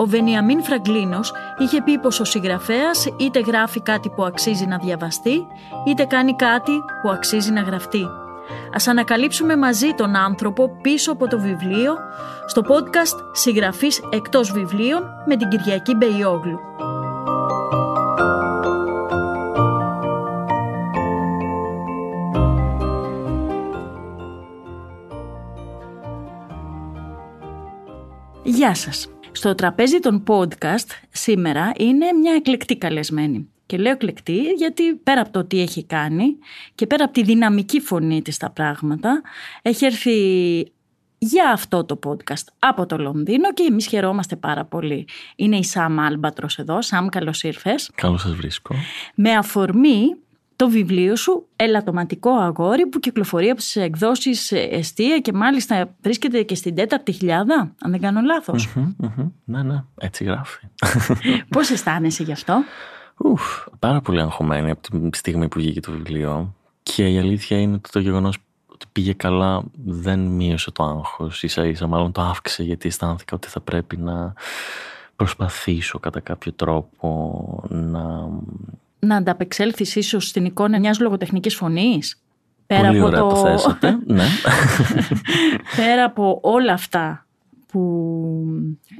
Ο Βενιαμίν Φραγκλίνος είχε πει πως ο συγγραφέας είτε γράφει κάτι που αξίζει να διαβαστεί, είτε κάνει κάτι που αξίζει να γραφτεί. Ας ανακαλύψουμε μαζί τον άνθρωπο πίσω από το βιβλίο στο podcast «Συγγραφής εκτός βιβλίων» με την Κυριακή Μπεϊόγλου. Γεια σας. Στο τραπέζι των podcast σήμερα είναι μια εκλεκτή καλεσμένη. Και λέω εκλεκτή γιατί πέρα από το τι έχει κάνει και πέρα από τη δυναμική φωνή της στα πράγματα έχει έρθει για αυτό το podcast από το Λονδίνο και εμείς χαιρόμαστε πάρα πολύ. Είναι η Σάμ Άλμπατρος εδώ. Σάμ καλώς ήρθες. Καλώς σας βρίσκω. Με αφορμή το βιβλίο σου «Ελαττωματικό αγόρι» που κυκλοφορεί από τις εκδόσεις Εστία και μάλιστα βρίσκεται και στην τέταρτη χιλιάδα, αν δεν κάνω Ναι, ναι, έτσι γράφει. Πώς αισθάνεσαι γι' αυτό; Ουφ, πάρα πολύ αγχωμένη από τη στιγμή που βγήκε το βιβλίο. Και η αλήθεια είναι ότι το γεγονός ότι πήγε καλά δεν μείωσε το άγχος, ίσα ίσα μάλλον το αύξησε γιατί αισθάνθηκα ότι θα πρέπει να προσπαθήσω κατά κάποιο τρόπο να να ανταπεξέλθεις ίσως στην εικόνα μιας λογοτεχνικής φωνής; Πέρα Πολύ από ωραία το... θέσατε, ναι. Πέρα από όλα αυτά που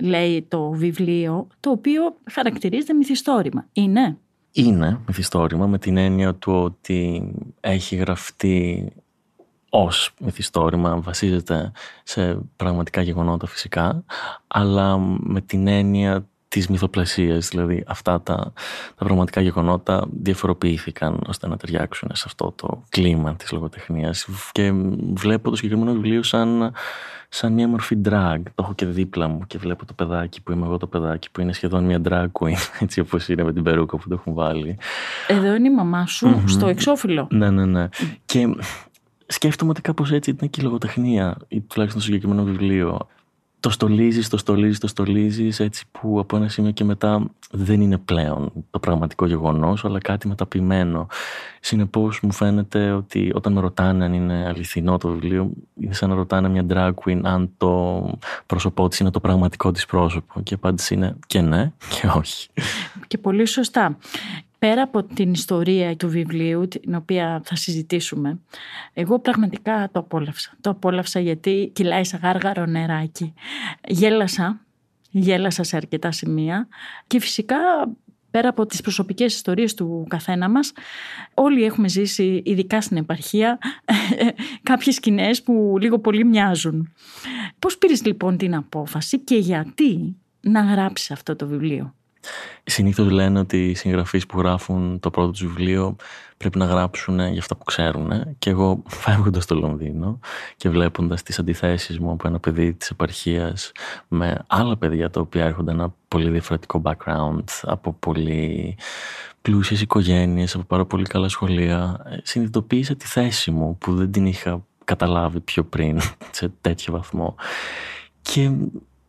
λέει το βιβλίο, το οποίο χαρακτηρίζεται μυθιστόρημα. Είναι; Είναι μυθιστόρημα με την έννοια του ότι έχει γραφτεί ως μυθιστόρημα, βασίζεται σε πραγματικά γεγονότα φυσικά, αλλά με την έννοια της μυθοπλασίας, δηλαδή αυτά τα, τα πραγματικά γεγονότα διαφοροποιήθηκαν ώστε να ταιριάξουν σε αυτό το κλίμα της λογοτεχνίας και βλέπω το συγκεκριμένο βιβλίο σαν, σαν μια μορφή drag. Το έχω και δίπλα μου και βλέπω το παιδάκι που είμαι εγώ το παιδάκι που είναι σχεδόν μια drag queen έτσι όπως είναι με την περούκα που το έχουν βάλει. Εδώ είναι η μαμά σου στο εξώφυλλο. Ναι, ναι, ναι. Και σκέφτομαι ότι κάπως έτσι ήταν και η λογοτεχνία ή τουλάχιστον στο συγκεκριμένο βιβλίο το στολίζεις, το στολίζεις, το στολίζεις έτσι που από ένα σημείο και μετά δεν είναι πλέον το πραγματικό γεγονός αλλά κάτι μεταποιημένο. Συνεπώς μου φαίνεται ότι όταν με ρωτάνε αν είναι αληθινό το βιβλίο είναι σαν να ρωτάνε μια drag queen αν το πρόσωπό της είναι το πραγματικό της πρόσωπο και η απάντηση είναι και ναι και όχι. Και πολύ σωστά πέρα από την ιστορία του βιβλίου, την οποία θα συζητήσουμε, εγώ πραγματικά το απόλαυσα. Το απόλαυσα γιατί κυλάει σε γάργαρο νεράκι. Γέλασα, γέλασα σε αρκετά σημεία και φυσικά πέρα από τις προσωπικές ιστορίες του καθένα μας, όλοι έχουμε ζήσει, ειδικά στην επαρχία, κάποιες σκηνές που λίγο πολύ μοιάζουν. Πώς πήρες λοιπόν την απόφαση και γιατί να γράψεις αυτό το βιβλίο; Συνήθως λένε ότι οι συγγραφείς που γράφουν το πρώτο τους βιβλίο πρέπει να γράψουν για αυτά που ξέρουν. Και εγώ φεύγοντας στο Λονδίνο και βλέποντας τις αντιθέσεις μου από ένα παιδί της επαρχίας με άλλα παιδιά τα οποία έρχονται ένα πολύ διαφορετικό background, από πολύ πλούσιες οικογένειες, από πάρα πολύ καλά σχολεία, συνειδητοποίησα τη θέση μου που δεν την είχα καταλάβει πιο πριν σε τέτοιο βαθμό. Και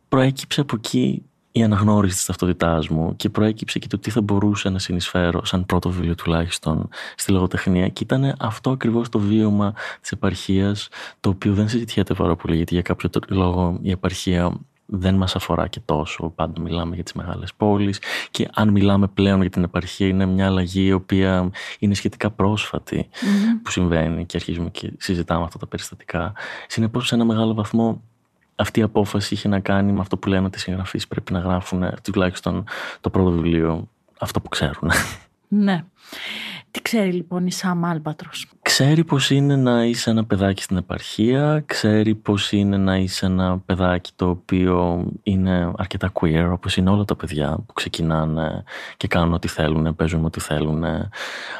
προέκυψε από εκεί η αναγνώριση της ταυτότητάς μου και προέκυψε και το τι θα μπορούσε να συνεισφέρω σαν πρώτο βιβλίο τουλάχιστον στη λογοτεχνία και ήταν αυτό ακριβώς το βίωμα της επαρχίας το οποίο δεν συζητιέται πάρα πολύ γιατί για κάποιο λόγο η επαρχία δεν μας αφορά και τόσο. Πάντα μιλάμε για τις μεγάλες πόλεις και αν μιλάμε πλέον για την επαρχία είναι μια αλλαγή η οποία είναι σχετικά που συμβαίνει και αρχίζουμε και συζητάμε αυτά τα περιστατικά. Συνεπώς σε ένα μεγάλο βαθμό αυτή η απόφαση είχε να κάνει με αυτό που λένε ότι οι συγγραφείς πρέπει να γράφουν τουλάχιστον το πρώτο βιβλίο αυτό που ξέρουν. Ναι. Τι ξέρει λοιπόν η Σάμ Άλμπατρος; Ξέρει πως είναι να είσαι ένα παιδάκι στην επαρχία, ξέρει πως είναι να είσαι ένα παιδάκι το οποίο είναι αρκετά queer, όπως είναι όλα τα παιδιά που ξεκινάνε και κάνουν ό,τι θέλουν, παίζουν ό,τι θέλουν,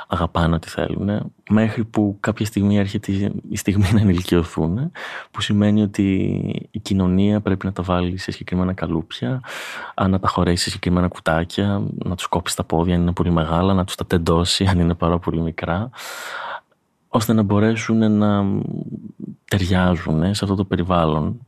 αγαπάνε ό,τι θέλουν, μέχρι που κάποια στιγμή έρχεται η στιγμή να ενηλικιωθούν, που σημαίνει ότι η κοινωνία πρέπει να τα βάλει σε συγκεκριμένα καλούπια, να τα χωρέσει σε συγκεκριμένα κουτάκια, να τους κόψεις τα πόδια αν είναι πολύ μεγάλα, να τους τα τεντώσει αν είναι πάρα πολύ μικρά ώστε να μπορέσουν να ταιριάζουν σε αυτό το περιβάλλον.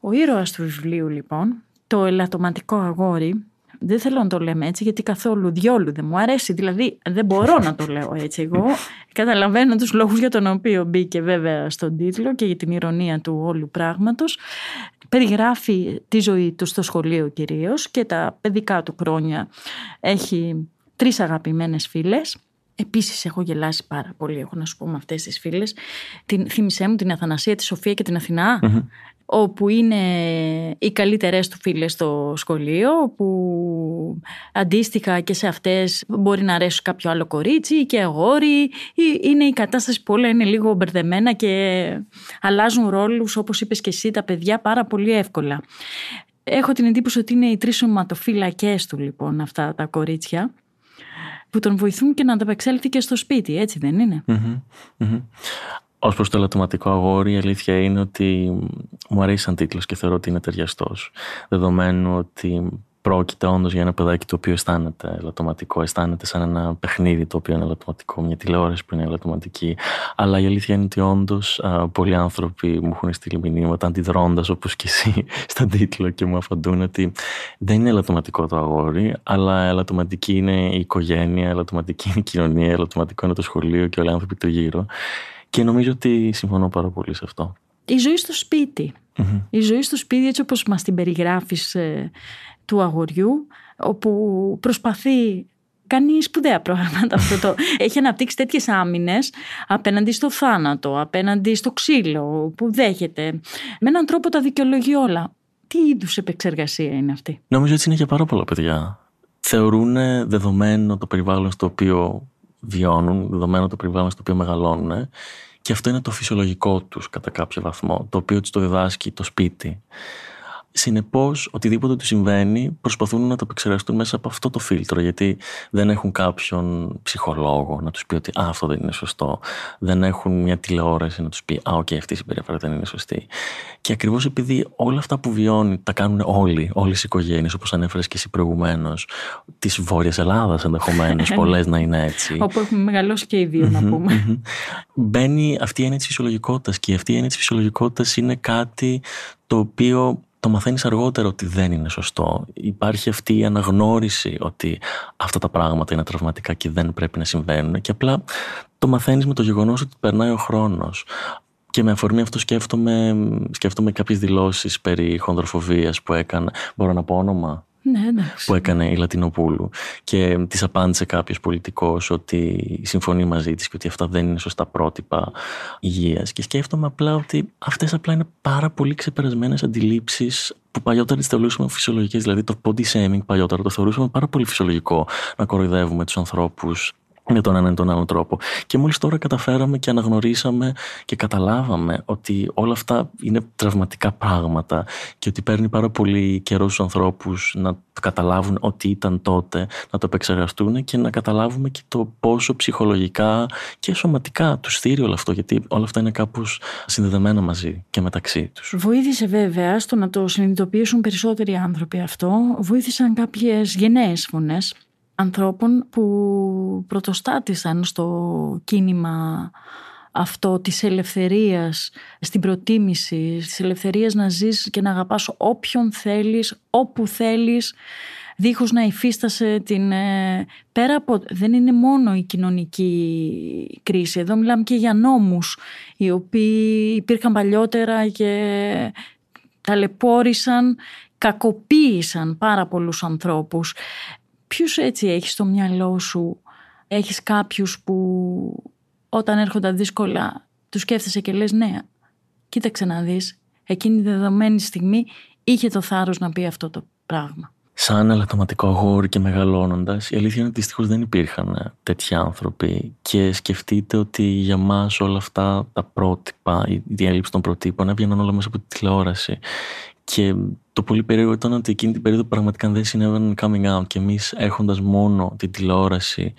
Ο ήρωας του βιβλίου λοιπόν, το ελαττωματικό αγόρι, δεν θέλω να το λέμε έτσι γιατί καθόλου διόλου δεν μου αρέσει. Δηλαδή δεν μπορώ να το λέω έτσι εγώ. Καταλαβαίνω τους λόγους για τον οποίο μπήκε βέβαια στον τίτλο και για την ηρωνία του όλου πράγματος. Περιγράφει τη ζωή του στο σχολείο κυρίως και τα παιδικά του χρόνια. Έχει τρεις αγαπημένες φίλες Επίσης έχω γελάσει πάρα πολύ, έχω να σου πω με αυτές τις φίλες. Την, θύμισέ μου την Αθανασία, τη Σοφία και την αθηνα όπου είναι οι καλύτερες του φίλες στο σχολείο, που αντίστοιχα και σε αυτές μπορεί να αρέσει κάποιο άλλο κορίτσι και αγόρι. Είναι η κατάσταση που όλα είναι λίγο μπερδεμένα και αλλάζουν ρόλους, όπως είπες και εσύ, τα παιδιά πάρα πολύ εύκολα. Έχω την εντύπωση ότι είναι οι τρεις σωματοφύλακές του λοιπόν αυτά τα κορίτσια που τον βοηθούν και να ανταπεξέλθει και στο σπίτι, έτσι δεν είναι; Mm-hmm. Ω προς το ελαττωματικό αγόρι, η αλήθεια είναι ότι μου αρέσει σαν τίτλος και θεωρώ ότι είναι ταιριαστός. Δεδομένου ότι πρόκειται όντως για ένα παιδάκι το οποίο αισθάνεται ελαττωματικό, αισθάνεται σαν ένα παιχνίδι το οποίο είναι ελαττωματικό, μια τηλεόραση που είναι ελαττωματική. Αλλά η αλήθεια είναι ότι όντως πολλοί άνθρωποι μου έχουν στείλει μηνύματα αντιδρώντας όπως και εσύ στον τίτλο και μου αφαντούν ότι δεν είναι ελαττωματικό το αγόρι, αλλά ελαττωματική είναι η οικογένεια, ελαττωματική είναι η κοινωνία, ελαττωματικό είναι το σχολείο και όλοι οι άνθρωποι το γύρω. Και νομίζω ότι συμφωνώ πάρα πολύ σε αυτό. Η ζωή στο σπιτι Η ζωή στο σπίτι έτσι όπως μας την περιγράφεις ε, του αγοριού όπου προσπαθεί κάνει σπουδαία προγράμματα αυτό το. Έχει αναπτύξει τέτοιες άμυνες απέναντι στο θάνατο, απέναντι στο ξύλο που δέχεται. Με έναν τρόπο τα δικαιολογεί όλα. Τι είδους επεξεργασία είναι αυτή; Νομίζω έτσι είναι για πάρα πολλά παιδιά. Θεωρούν δεδομένο το περιβάλλον στο οποίο βιώνουν, δεδομένο το περιβάλλον στο οποίο μεγαλώνουν και αυτό είναι το φυσιολογικό τους κατά κάποιο βαθμό, το οποίο τους το διδάσκει το σπίτι. Συνεπώς, οτιδήποτε του συμβαίνει, προσπαθούν να το επεξεργαστούν μέσα από αυτό το φίλτρο, γιατί δεν έχουν κάποιον ψυχολόγο να τους πει ότι Α, αυτό δεν είναι σωστό. Δεν έχουν μια τηλεόραση να τους πει Α, οκ, αυτή η συμπεριφορά δεν είναι σωστή. Και ακριβώς επειδή όλα αυτά που βιώνει τα κάνουν όλοι, όλες οι οικογένειες, όπως ανέφερες και εσύ προηγουμένως, της Βόρειας Ελλάδας ενδεχομένως, πολλές να είναι έτσι. Όπου έχουμε μεγαλώσει και οι δύο, να πούμε. Μπαίνει αυτή η έννοια της φυσιολογικότητας και αυτή η έννοια της φυσιολογικότητας είναι κάτι το οποίο το μαθαίνεις αργότερα ότι δεν είναι σωστό. Υπάρχει αυτή η αναγνώριση ότι αυτά τα πράγματα είναι τραυματικά και δεν πρέπει να συμβαίνουν και απλά το μαθαίνεις με το γεγονός ότι περνάει ο χρόνος. Και με αφορμή αυτό σκέφτομαι, σκέφτομαι κάποιες δηλώσεις περί χονδροφοβίας που έκανα. Μπορώ να πω όνομα; Ναι, που έκανε η Λατινοπούλου. Και της απάντησε κάποιος πολιτικός ότι συμφωνεί μαζί της και ότι αυτά δεν είναι σωστά πρότυπα υγείας. Και σκέφτομαι απλά ότι αυτές απλά είναι πάρα πολύ ξεπερασμένες αντιλήψεις που παλιότερα τις θεωρούσαμε φυσιολογικές, δηλαδή το body shaming παλιότερα το θεωρούσαμε πάρα πολύ φυσιολογικό να κοροϊδεύουμε τους ανθρώπους με τον έναν ή τον άλλον τρόπο. Και μόλις τώρα καταφέραμε και αναγνωρίσαμε και καταλάβαμε ότι όλα αυτά είναι τραυματικά πράγματα και ότι παίρνει πάρα πολύ καιρό στους ανθρώπους να το καταλάβουν ότι ήταν τότε, να το επεξεργαστούν και να καταλάβουμε και το πόσο ψυχολογικά και σωματικά τους στείλει όλο αυτό, γιατί όλα αυτά είναι κάπως συνδεδεμένα μαζί και μεταξύ τους. Βοήθησε βέβαια στο να το συνειδητοποιήσουν περισσότεροι άνθρωποι αυτό. Βοήθησαν κάποιες γενναίες φωνές ανθρώπων που πρωτοστάτησαν στο κίνημα αυτό της ελευθερίας, στην προτίμηση, της ελευθερίας να ζεις και να αγαπάς όποιον θέλεις, όπου θέλεις, δίχως να υφίστασε την... Ε, πέρα από... Δεν είναι μόνο η κοινωνική κρίση, εδώ μιλάμε και για νόμους, οι οποίοι υπήρχαν παλιότερα και ταλαιπώρησαν, κακοποίησαν πάρα πολλούς ανθρώπους. Ποιους έτσι έχεις στο μυαλό σου, έχεις κάποιους που όταν έρχονται δύσκολα τους σκέφτεσαι και λες ναι, κοίταξε να δεις, εκείνη τη δεδομένη στιγμή είχε το θάρρος να πει αυτό το πράγμα. σαν ελαττωματικό αγόρι και μεγαλώνοντας, η αλήθεια είναι ότι δυστυχώς δεν υπήρχαν τέτοιοι άνθρωποι. Και σκεφτείτε ότι για μας όλα αυτά τα πρότυπα, η διέλυση των προτύπων έβγαιναν όλα μέσα από τη τηλεόραση. Και το πολύ περίεργο ήταν ότι εκείνη την περίοδο πραγματικά δεν συνέβαιναν coming out και εμείς έχοντας μόνο την τηλεόραση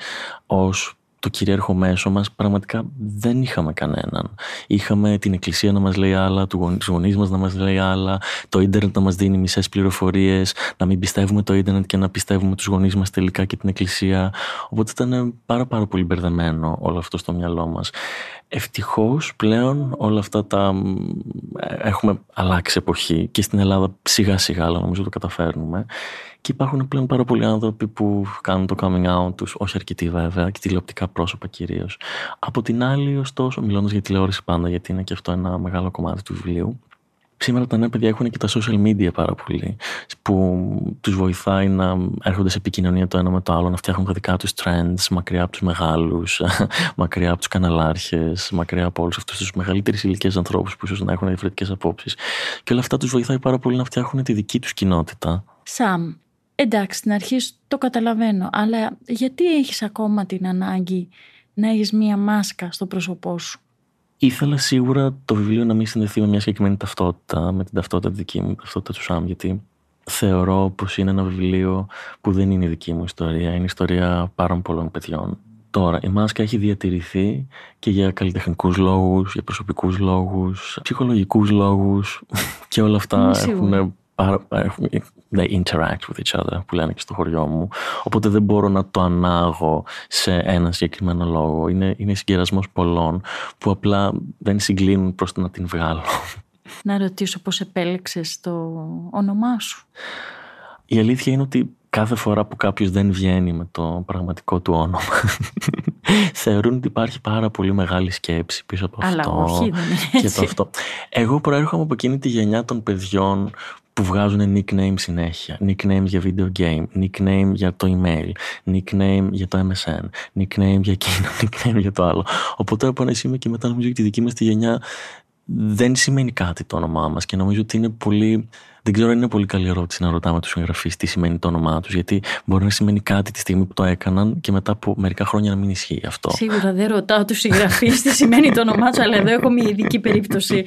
ως το κυρίαρχο μέσο μας πραγματικά δεν είχαμε κανέναν. Είχαμε την εκκλησία να μας λέει άλλα, του γονείς μας να μας λέει άλλα, το ίντερνετ να μας δίνει μισές πληροφορίες, να μην πιστεύουμε το ίντερνετ και να πιστεύουμε τους γονείς μας τελικά και την εκκλησία. Οπότε ήταν πάρα πάρα πολύ μπερδεμένο όλο αυτό στο μυαλό μας. Ευτυχώς πλέον όλα αυτά τα έχουμε αλλάξει εποχή και στην Ελλάδα σιγά σιγά αλλά νομίζω το καταφέρνουμε και υπάρχουν πλέον πάρα πολλοί άνθρωποι που κάνουν το coming out τους, όχι αρκετοί βέβαια, και τηλεοπτικά πρόσωπα κυρίως. Από την άλλη, ωστόσο, μιλώντας για τηλεόραση πάντα, γιατί είναι και αυτό ένα μεγάλο κομμάτι του βιβλίου, Σήμερα τα νέα παιδιά έχουν και τα social media πάρα πολύ που τους βοηθάει να έρχονται σε επικοινωνία το ένα με το άλλο, να φτιάχνουν τα δικά τους trends μακριά από τους μεγάλους, μακριά από τους καναλάρχες, μακριά από όλους αυτούς τους μεγαλύτερες ηλικίες ανθρώπους που ίσως να έχουν διαφορετικές απόψεις. Και όλα αυτά τους βοηθάει πάρα πολύ να φτιάχνουν τη δική τους κοινότητα. Σαμ, εντάξει στην αρχή το καταλαβαίνω, αλλά γιατί έχεις ακόμα την ανάγκη να έχεις μία μάσκα στο πρόσωπό σου; Ήθελα σίγουρα το βιβλίο να μην συνδεθεί με μια συγκεκριμένη ταυτότητα, με την ταυτότητα δική μου, ταυτότητα του Σαμ, γιατί θεωρώ πως είναι ένα βιβλίο που δεν είναι η δική μου ιστορία, είναι η ιστορία πάρα πολλών παιδιών. Τώρα, η μάσκα έχει διατηρηθεί και για καλλιτεχνικούς λόγους, για προσωπικούς λόγους, ψυχολογικούς λόγους και όλα αυτά έχουν they interact with each other που λένε και στο χωριό μου. Οπότε δεν μπορώ να το ανάγω σε ένα συγκεκριμένο λόγο. Είναι, είναι συγκερασμός πολλών που απλά δεν συγκλίνουν προς το να την βγάλω. Να ρωτήσω πώς επέλεξες το όνομά σου. Η αλήθεια είναι ότι κάθε φορά που κάποιος δεν βγαίνει με το πραγματικό του όνομα θεωρούν ότι υπάρχει πάρα πολύ μεγάλη σκέψη πίσω από Αλλά αυτό όχι, δεν είναι και το αυτό. Εγώ προέρχομαι από εκείνη τη γενιά των παιδιών που βγάζουν nickname συνέχεια. Nickname για video game, nickname για το email, nickname για το MSN, nickname για εκείνο, nickname για το άλλο. Οπότε από ένα σημείο και μετά νομίζω ότι τη δική μας τη γενιά δεν σημαίνει κάτι το όνομά μας και νομίζω ότι είναι πολύ δεν ξέρω αν είναι πολύ καλή ερώτηση να ρωτάμε τους συγγραφείς τι σημαίνει το όνομά τους, γιατί μπορεί να σημαίνει κάτι τη στιγμή που το έκαναν και μετά από μερικά χρόνια να μην ισχύει αυτό. Σίγουρα δεν ρωτάω τους συγγραφείς τι σημαίνει το όνομά τους, αλλά εδώ έχω μια ειδική περίπτωση.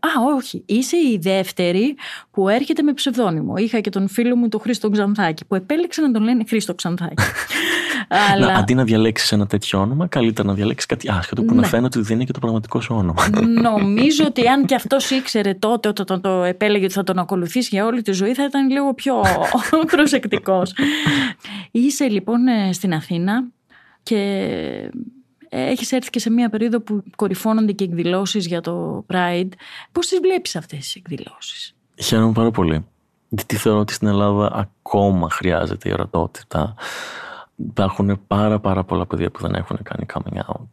Α, όχι. Είσαι η δεύτερη που έρχεται με ψευδόνυμο. Είχα και τον φίλο μου τον Χρήστο Ξανθάκη, που επέλεξε να τον λένε Χρήστο Ξανθάκη. Αλλά... Να, αντί να διαλέξεις ένα τέτοιο όνομα, καλύτερα να διαλέξεις κάτι άσχετο που ναι. να φαίνεται ότι δεν είναι και το πραγματικό σου όνομα. Νομίζω ότι αν και αυτός ήξερε τότε όταν το επέλεγε ότι θα τον ακολουθήσει για όλη τη ζωή, θα ήταν λίγο πιο προσεκτικός. Είσαι λοιπόν ε, στην Αθήνα και έχεις έρθει και σε μια περίοδο που κορυφώνονται και εκδηλώσεις για το Pride. Πώς τις βλέπεις αυτές τις εκδηλώσεις; Χαίρομαι πάρα πολύ. Γιατί θεωρώ ότι στην Ελλάδα ακόμα χρειάζεται η ορατότητα υπάρχουν πάρα πάρα πολλά παιδιά που δεν έχουν κάνει coming out.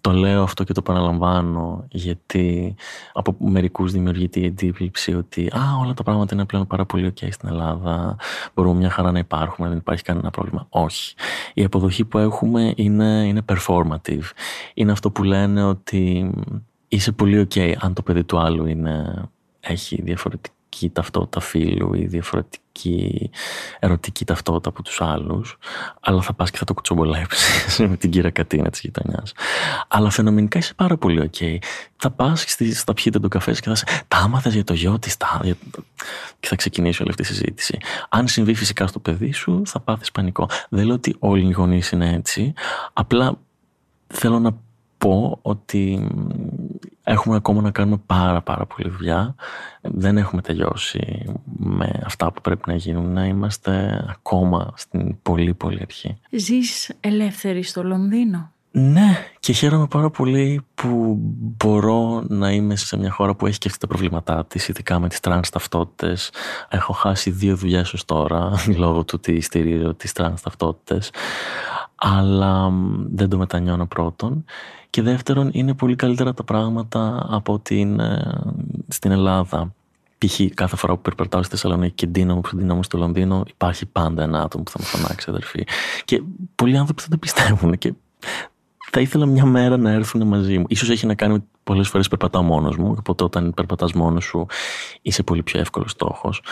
Το λέω αυτό και το παραλαμβάνω γιατί από μερικούς δημιουργείται η εντύπωση ότι α, όλα τα πράγματα είναι πλέον πάρα πολύ ok στην Ελλάδα, μπορούμε μια χαρά να υπάρχουμε, δεν υπάρχει κανένα πρόβλημα. Όχι. Η αποδοχή που έχουμε είναι, είναι performative. Είναι αυτό που λένε ότι είσαι πολύ ok αν το παιδί του άλλου είναι, έχει διαφορετική ταυτότητα φίλου ή διαφορετική ερωτική, ερωτική ταυτότητα από τους άλλους αλλά θα πας και θα το κουτσομπολέψεις με την κύρα κατίνα της γειτονιάς. Αλλά φαινομενικά είσαι πάρα πολύ ok. Θα πας στα πιείτε το καφές και θα σε τα άμαθες για το γιο της τα... και θα ξεκινήσει όλη αυτή η συζήτηση. Αν συμβεί φυσικά στο παιδί σου θα πάθεις πανικό. Δεν λέω ότι όλοι οι γονείς είναι έτσι. Απλά θέλω να πω ότι έχουμε ακόμα να κάνουμε πάρα πάρα πολλή δουλειά. Δεν έχουμε τελειώσει με αυτά που πρέπει να γίνουν. Να είμαστε ακόμα στην πολύ πολύ αρχή. Ζεις ελεύθερη στο Λονδίνο; Ναι, και χαίρομαι πάρα πολύ που μπορώ να είμαι σε μια χώρα που έχει και αυτά τα προβλήματά της, ειδικά με τις τρανς ταυτότητες. Έχω χάσει δύο δουλειές ως τώρα, λόγω του ότι στηρίζω τις τρανς ταυτότητες. Αλλά δεν το μετανιώνω πρώτον. Και δεύτερον, είναι πολύ καλύτερα τα πράγματα από ότι είναι στην Ελλάδα. Π.χ. κάθε φορά που περπατάω στη Θεσσαλονίκη και ντύνομαι όπως ντύνομαι στο Λονδίνο, υπάρχει πάντα ένα άτομο που θα με φωνάξει αδερφή. Και πολλοί άνθρωποι δεν το πιστεύουν. Και θα ήθελα μια μέρα να έρθουν μαζί μου. Ίσως έχει να κάνει με πολλές φορές περπατάω μόνος μου, οπότε όταν περπατάς μόνος σου είσαι πολύ πιο εύκολος στόχος.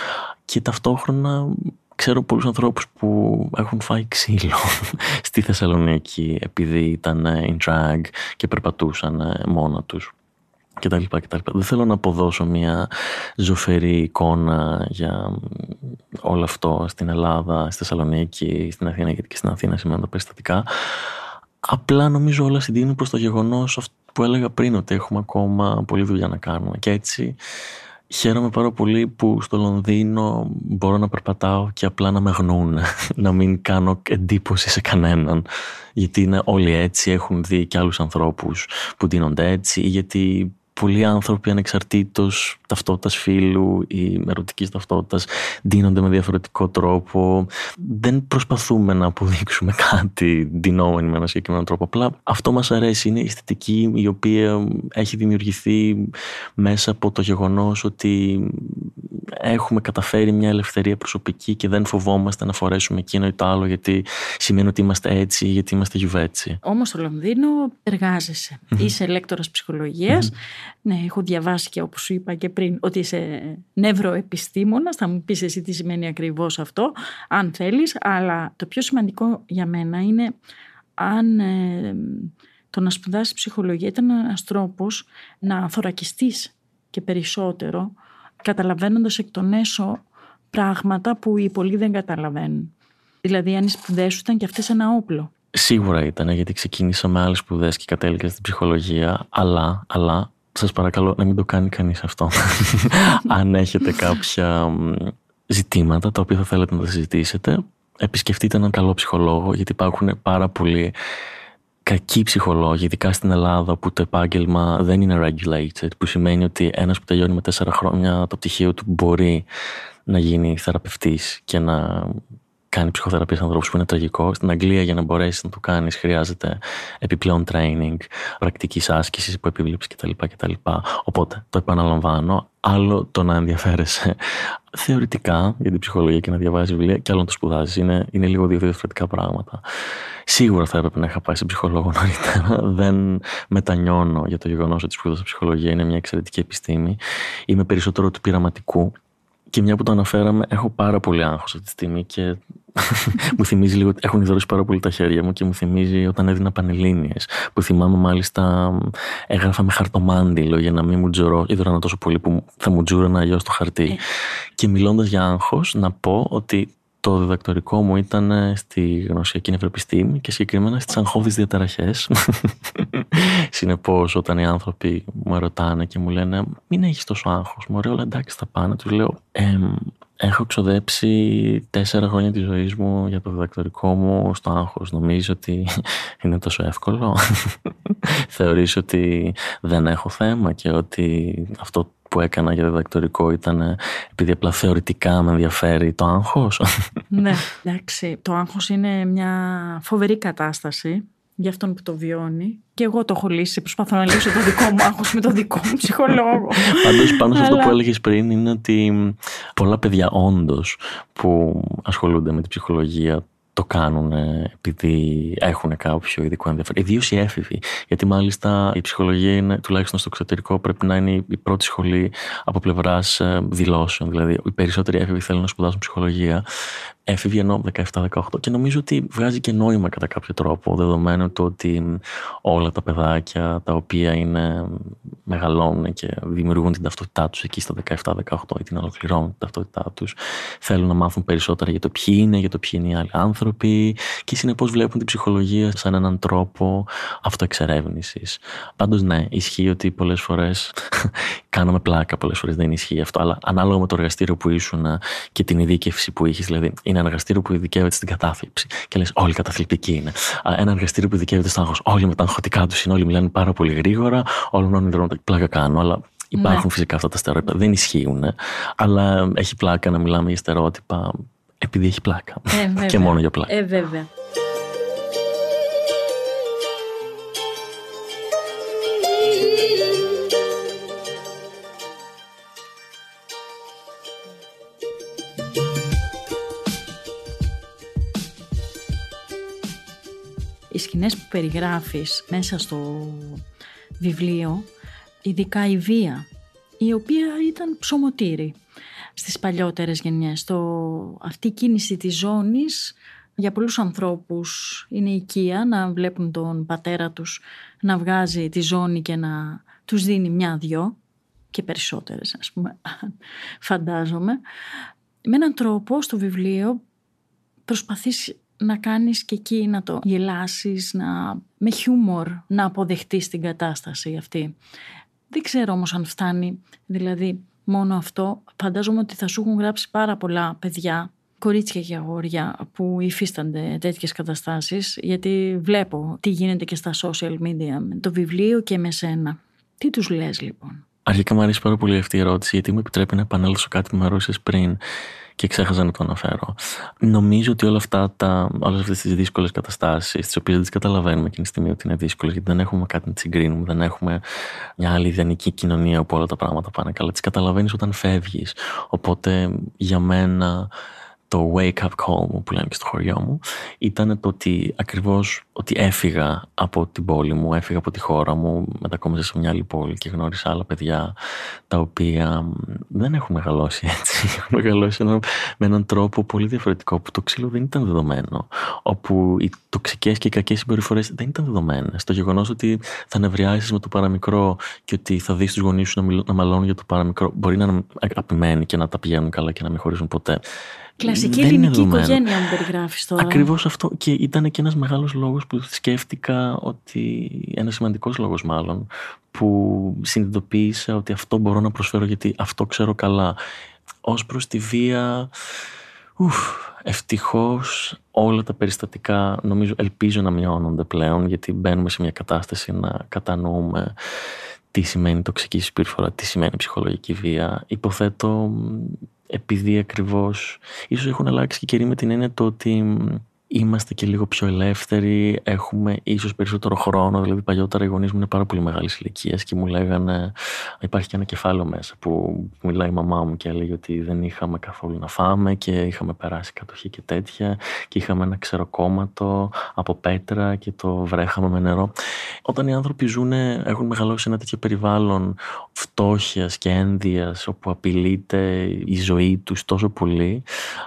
Και ταυτόχρονα ξέρω πολλούς ανθρώπους που έχουν φάει ξύλο στη Θεσσαλονίκη επειδή ήταν in drag και περπατούσαν μόνα τους και τα λοιπά και τα λοιπά. Δεν θέλω να αποδώσω μια ζωφερή εικόνα για όλο αυτό στην Ελλάδα, στη Θεσσαλονίκη, στην Αθήνα γιατί και στην Αθήνα σημαίνουν τα περιστατικά. Απλά νομίζω όλα συντείνουν προς το γεγονός που έλεγα πριν ότι έχουμε ακόμα πολλή δουλειά να κάνουμε και έτσι Χαίρομαι πάρα πολύ που στο Λονδίνο μπορώ να περπατάω και απλά να με γνούν, να μην κάνω εντύπωση σε κανέναν. Γιατί είναι όλοι έτσι, έχουν δει και άλλους ανθρώπους που δίνονται έτσι, γιατί πολλοί άνθρωποι ανεξαρτήτως ταυτότητας φίλου ή ερωτικής ταυτότητας δίνονται με διαφορετικό τρόπο. Δεν προσπαθούμε να αποδείξουμε κάτι δινόμενοι με ένα συγκεκριμένο τρόπο. Απλά αυτό μας αρέσει. Είναι η αισθητική η οποία έχει δημιουργηθεί μέσα από το γεγονός ότι έχουμε καταφέρει μια ελευθερία προσωπική και δεν φοβόμαστε να φορέσουμε εκείνο ή το άλλο γιατί σημαίνει ότι είμαστε έτσι ή γιατί είμαστε γιουβέτσι. Όμως στο Λονδίνο εργάζεσαι. Είσαι λέκτορας ναι, έχω διαβάσει και όπως σου είπα και πριν ότι είσαι νευροεπιστήμονας. Θα μου πεις εσύ τι σημαίνει ακριβώς αυτό, αν θέλεις. Αλλά το πιο σημαντικό για μένα είναι αν ε, το να σπουδάσεις ψυχολογία ήταν ένας τρόπος να θωρακιστείς και περισσότερο καταλαβαίνοντας εκ των έσω πράγματα που οι πολλοί δεν καταλαβαίνουν. Δηλαδή αν οι σπουδές σου ήταν και αυτές ένα όπλο. Σίγουρα ήταν γιατί ξεκίνησα με άλλες σπουδές και κατέληξα στην ψυχολογία αλλά, αλλά σας παρακαλώ να μην το κάνει κανείς αυτό. Αν έχετε κάποια ζητήματα τα οποία θα θέλετε να τα συζητήσετε, επισκεφτείτε έναν καλό ψυχολόγο, γιατί υπάρχουν πάρα πολλοί κακοί ψυχολόγοι, ειδικά στην Ελλάδα που το επάγγελμα δεν είναι regulated, που σημαίνει ότι ένας που τελειώνει με τέσσερα χρόνια το πτυχίο του μπορεί να γίνει θεραπευτής και να κάνει ψυχοθεραπεία σε ανθρώπους που είναι τραγικό. Στην Αγγλία, για να μπορέσεις να το κάνεις, χρειάζεται επιπλέον training, πρακτικής άσκησης, που επίβλεψη κτλ, κτλ. Οπότε, το επαναλαμβάνω, άλλο το να ενδιαφέρεσαι θεωρητικά για την ψυχολογία και να διαβάζει βιβλία, και άλλο να το σπουδάζει. Είναι, είναι λίγο δύο διαφορετικά πράγματα. Σίγουρα θα έπρεπε να είχα πάει σε ψυχολόγο νωρίτερα. Δεν μετανιώνω για το γεγονός ότι σπούδασα ψυχολογία. Είναι μια εξαιρετική επιστήμη. Είμαι περισσότερο του πειραματικού και μια που το αναφέραμε, έχω πάρα πολύ άγχος αυτή τη στιγμή και μου θυμίζει λίγο ότι έχουν ιδρώσει πάρα πολύ τα χέρια μου και μου θυμίζει όταν έδινα πανελίνε. Που θυμάμαι μάλιστα έγραφα με χαρτομάντιλο για να μην μου τζουρώ. Ήδωρανα τόσο πολύ που θα μου τζούρανα αλλιώς το χαρτί. Ε. Και μιλώντας για άγχος, να πω ότι το διδακτορικό μου ήταν στη γνωσιακή νευροπιστήμη και συγκεκριμένα στις αγχώδεις διαταραχές. Συνεπώς όταν οι άνθρωποι μου ρωτάνε και μου λένε μην έχεις τόσο άγχος, μου όλα εντάξει θα πάνε, τους λέω έχω ξοδέψει τέσσερα χρόνια της ζωής μου για το διδακτορικό μου στο άγχος. Νομίζω ότι είναι τόσο εύκολο. Θεωρείς ότι δεν έχω θέμα και ότι αυτό που έκανα για διδακτορικό ήταν ε, επειδή απλά θεωρητικά με ενδιαφέρει το άγχος. ναι, εντάξει. Το άγχος είναι μια φοβερή κατάσταση για αυτόν που το βιώνει. Και εγώ το έχω λύσει. Προσπαθώ να λύσω το δικό μου άγχος με το δικό μου ψυχολόγο. Πάντως πάνω σε αυτό που έλεγες πριν είναι ότι πολλά παιδιά όντως που ασχολούνται με την ψυχολογία το κάνουν επειδή έχουν κάποιο ειδικό ενδιαφέρον. Ιδίως οι έφηβοι. Γιατί μάλιστα η ψυχολογία είναι, τουλάχιστον στο εξωτερικό, πρέπει να είναι η πρώτη σχολή από πλευράς ε, δηλώσεων. Δηλαδή, οι περισσότεροι έφηβοι θέλουν να σπουδάσουν ψυχολογία έφευγε ενώ 17-18 και νομίζω ότι βγάζει και νόημα κατά κάποιο τρόπο δεδομένου το ότι όλα τα παιδάκια τα οποία είναι, μεγαλώνουν και δημιουργούν την ταυτότητά τους εκεί στα 17-18 ή την ολοκληρώνουν την ταυτότητά τους θέλουν να μάθουν περισσότερα για το ποιοι είναι, για το ποιοι είναι οι άλλοι άνθρωποι και συνεπώς βλέπουν την ψυχολογία σαν έναν τρόπο αυτοεξερεύνησης. Πάντως ναι, ισχύει ότι πολλές φορές κάναμε πλάκα, πολλές φορές δεν ισχύει αυτό αλλά ανάλογα με το εργαστήριο που ήσουν και την ειδίκευση που είχες δηλαδή είναι ένα εργαστήριο που ειδικεύεται στην κατάθλιψη. Και λες, όλοι καταθλιπτικοί είναι. Ένα εργαστήριο που ειδικεύεται στο άγχος. Όλοι με τα αγχωτικά τους είναι, όλοι μιλάνε πάρα πολύ γρήγορα, όλοι μόνο δρόμο πλάκα κάνω. Αλλά υπάρχουν ναι. φυσικά αυτά τα στερεότυπα. Δεν ισχύουν. Αλλά έχει πλάκα να μιλάμε για στερεότυπα επειδή έχει πλάκα. Ε, και μόνο για πλάκα. Ε, βέβαια. Σκηνές που περιγράφεις μέσα στο βιβλίο, ειδικά η βία, η οποία ήταν ψωμοτήρη. στις παλιότερες γενιές. Το, αυτή η κίνηση της ζώνης για πολλούς ανθρώπους είναι οικία να βλέπουν τον πατέρα τους να βγάζει τη ζώνη και να τους δίνει μια-δυο και περισσότερες ας πούμε φαντάζομαι. Με έναν τρόπο στο βιβλίο προσπαθείς να κάνεις και εκεί να το γελάσεις, να, με χιούμορ να αποδεχτείς την κατάσταση αυτή. Δεν ξέρω όμως αν φτάνει δηλαδή μόνο αυτό. Φαντάζομαι ότι θα σου έχουν γράψει πάρα πολλά παιδιά κορίτσια και αγόρια που υφίστανται τέτοιες καταστάσεις γιατί βλέπω τι γίνεται και στα social media με το βιβλίο και με σένα. Τι τους λες λοιπόν; Αρχικά μου αρέσει πάρα πολύ αυτή η ερώτηση γιατί μου επιτρέπει να επανέλθω κάτι που με ρώτησες πριν και ξέχασα να το αναφέρω. Νομίζω ότι όλα αυτά τα, όλες αυτές τις δύσκολες καταστάσεις, τις οποίες δεν τις καταλαβαίνουμε εκείνη τη στιγμή ότι είναι δύσκολες, γιατί δεν έχουμε κάτι να τις συγκρίνουμε, δεν έχουμε μια άλλη ιδανική κοινωνία όπου όλα τα πράγματα πάνε καλά. Τις καταλαβαίνεις όταν φεύγεις. Οπότε για μένα το wake up call μου που λένε και στο χωριό μου ήταν το ότι ακριβώς ότι έφυγα από την πόλη μου, έφυγα από τη χώρα μου, μετακόμισα σε μια άλλη πόλη και γνώρισα άλλα παιδιά τα οποία δεν έχουν μεγαλώσει έτσι. Έχουν μεγαλώσει με έναν τρόπο πολύ διαφορετικό που το ξύλο δεν ήταν δεδομένο. Όπου οι τοξικές και οι κακές συμπεριφορές δεν ήταν δεδομένες. Το γεγονός ότι θα νευριάσεις με το παραμικρό και ότι θα δεις τους γονείς σου να, να μαλώνουν για το παραμικρό μπορεί να είναι αγαπημένοι και να τα πηγαίνουν καλά και να μην χωρίζουν ποτέ. Κλασική ελληνική οικογένεια μου περιγράφεις τώρα. Ακριβώς αυτό. Και ήταν και ένας μεγάλος λόγος που σκέφτηκα ότι. Ένας σημαντικός λόγος μάλλον. Που συνειδητοποίησα ότι αυτό μπορώ να προσφέρω γιατί αυτό ξέρω καλά. Ω προς τη βία. Ουφ, ευτυχώς όλα τα περιστατικά νομίζω ελπίζω να μειώνονται πλέον γιατί μπαίνουμε σε μια κατάσταση να κατανοούμε τι σημαίνει τοξική συμπεριφορά, τι σημαίνει ψυχολογική βία. Υποθέτω επειδή ακριβώς ίσως έχουν αλλάξει και καιροί με την έννοια το ότι είμαστε και λίγο πιο ελεύθεροι, έχουμε ίσως περισσότερο χρόνο. Δηλαδή, παλιότερα οι γονείς μου είναι πάρα πολύ μεγάλης ηλικίας και μου λέγανε. Υπάρχει και ένα κεφάλαιο μέσα που μιλάει η μαμά μου και έλεγε ότι δεν είχαμε καθόλου να φάμε και είχαμε περάσει κατοχή και τέτοια και είχαμε ένα ξεροκόμματο από πέτρα και το βρέχαμε με νερό. Όταν οι άνθρωποι ζουν, έχουν μεγαλώσει ένα τέτοιο περιβάλλον φτώχειας και ένδυας όπου απειλείται η ζωή τους τόσο πολύ,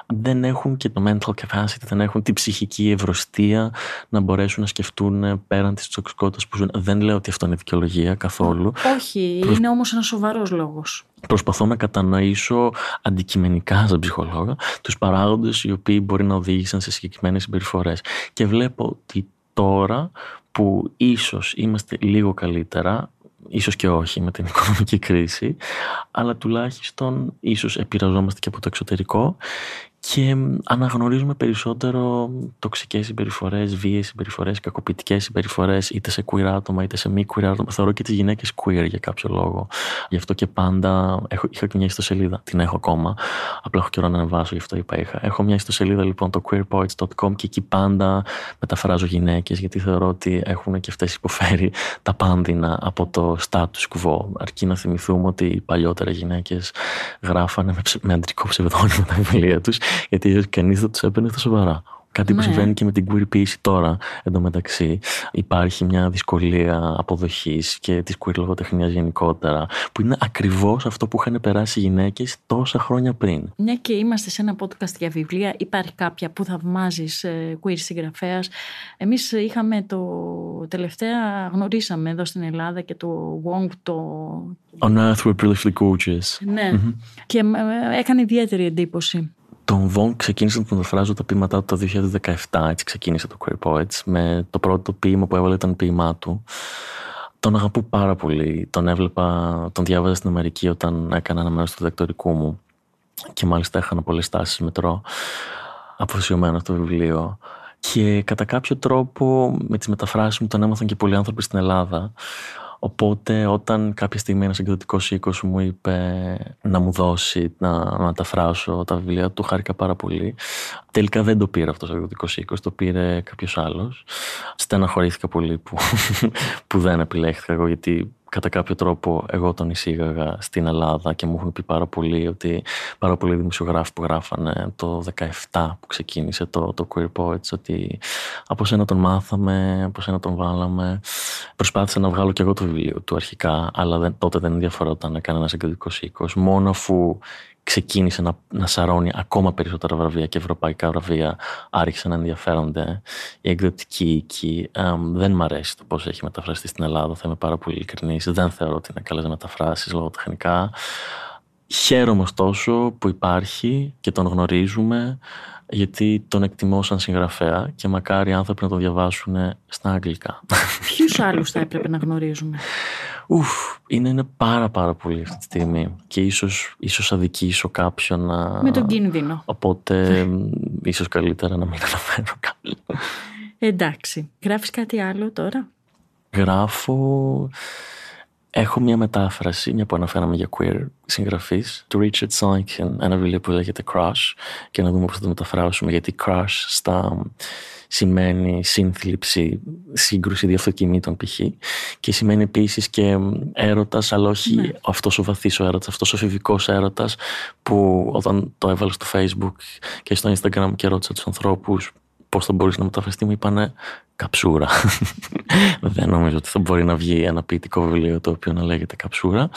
δεν έχουν και το mental capacity, δεν έχουν την ψυχή ψυχική ευρωστία να μπορέσουν να σκεφτούν πέραν της τοξικότητας που ζουν. Δεν λέω ότι αυτό είναι δικαιολογία καθόλου. Όχι, είναι όμως ένας σοβαρός λόγος. Προσπαθώ να κατανοήσω αντικειμενικά σαν ψυχολόγα τους παράγοντες οι οποίοι μπορεί να οδήγησαν σε συγκεκριμένες συμπεριφορές. Και βλέπω ότι τώρα που ίσως είμαστε λίγο καλύτερα, ίσως και όχι με την οικονομική κρίση, αλλά τουλάχιστον ίσως επηρεαζόμαστε και από το εξωτερικό και αναγνωρίζουμε περισσότερο τοξικές συμπεριφορές, βίαιες συμπεριφορές, κακοποιητικές συμπεριφορές, είτε σε queer άτομα είτε σε μη queer άτομα. Θεωρώ και τις γυναίκες queer για κάποιο λόγο. Γι' αυτό και πάντα έχω, είχα και μια ιστοσελίδα. Την έχω ακόμα. Απλά έχω καιρό να ανεβάσω, γι' αυτό είπα είχα. Έχω μια ιστοσελίδα λοιπόν, το queerpoets.com και εκεί πάντα μεταφράζω γυναίκες, γιατί θεωρώ ότι έχουν και αυτές υποφέρει τα πάνδυνα από το status quo. Αρκεί να θυμηθούμε ότι οι παλιότερα γυναίκες γράφανε με, με αντρικό ψευδόνιμο τα βιβλία τους γιατί κανεί δεν τους έπαιρνες στα σοβαρά. Κάτι που ναι. συμβαίνει και με την queerποίηση τώρα. Εν τω μεταξύ, υπάρχει μια δυσκολία αποδοχής και της queer λογοτεχνίας γενικότερα, που είναι ακριβώς αυτό που είχαν περάσει οι γυναίκες τόσα χρόνια πριν. Μια και είμαστε σε ένα podcast για βιβλία, υπάρχει κάποια που θαυμάζεις ε, queer συγγραφέας. Εμείς είχαμε το τελευταία, γνωρίσαμε εδώ στην Ελλάδα και το Wong το. On Earth we're brilliantly gorgeous. Ναι, και ε, έκανε ιδιαίτερη εντύπωση. Τον Βον ξεκίνησε να τον μεταφράζω τα ποίηματά του το 2017, έτσι ξεκίνησε το Queer Poets, με το πρώτο ποίημα που έβαλε ήταν ποίημά του. Τον αγαπώ πάρα πολύ. Τον έβλεπα, τον διάβαζα στην Αμερική όταν έκανα ένα μέρο του δεκτορικού μου και μάλιστα έχανα πολλές τάσει μετρό αφοσιωμένο στο βιβλίο. Και κατά κάποιο τρόπο με τις μεταφράσεις μου τον έμαθαν και πολλοί άνθρωποι στην Ελλάδα Οπότε όταν κάποια στιγμή ένας εκδοτικός οίκος μου είπε να μου δώσει να μεταφράσω τα βιβλία του, χάρηκα πάρα πολύ. Τελικά δεν το πήρε αυτός ο εκδοτικός οίκος, το πήρε κάποιος άλλος. Στεναχωρήθηκα πολύ που, που δεν επιλέχθηκα εγώ γιατί κατά κάποιο τρόπο εγώ τον εισήγαγα στην Ελλάδα και μου έχουν πει πάρα πολύ ότι πάρα πολλοί δημοσιογράφοι που γράφανε το 17 που ξεκίνησε το, το Queer Poets ότι από σένα τον μάθαμε, από σένα τον βάλαμε. Προσπάθησα να βγάλω και εγώ το βιβλίο του αρχικά, αλλά δεν, τότε δεν ενδιαφερόταν να έκανε ένας εγκριτικό οίκος. Μόνο αφού ξεκίνησε να, να σαρώνει ακόμα περισσότερα βραβεία και ευρωπαϊκά βραβεία άρχισαν να ενδιαφέρονται. Η εκδοτική οίκη δεν μ' αρέσει το πώς έχει μεταφραστεί στην Ελλάδα, θα είμαι πάρα πολύ ειλικρινής. Δεν θεωρώ ότι είναι καλές μεταφράσεις λογοτεχνικά. Χαίρομαι ωστόσο που υπάρχει και τον γνωρίζουμε γιατί τον εκτιμώ σαν συγγραφέα και μακάρι οι άνθρωποι να τον διαβάσουν στα αγγλικά. Ποιους άλλους θα έπρεπε να γνωρίζουμε; Ουφ, είναι, είναι πάρα πάρα πολύ αυτή τη στιγμή και ίσως, ίσως αδικήσω κάποιον να... Με τον κίνδυνο. Οπότε ίσως καλύτερα να μην αναφέρω κάποιον. Εντάξει. Γράφεις κάτι άλλο τώρα; Γράφω... Έχω μια μετάφραση, μια που αναφέραμε για queer συγγραφή, του Richard Simon, ένα βιβλίο που λέγεται Crush, και να δούμε πώς θα το μεταφράσουμε. Γιατί crush στα σημαίνει σύνθλιψη, σύγκρουση διαφθοκινήτων π.χ. Και σημαίνει επίσης και έρωτας, αλλά όχι ναι. αυτός ο βαθύς ο έρωτας, αυτός ο φιβικός έρωτας που όταν το έβαλα στο Facebook και στο Instagram και ρώτησα τους ανθρώπους πώς θα μπορούσε να μεταφραστεί, μου είπανε καψούρα. δεν νομίζω ότι θα μπορεί να βγει ένα ποιητικό βιβλίο το οποίο να λέγεται καψούρα.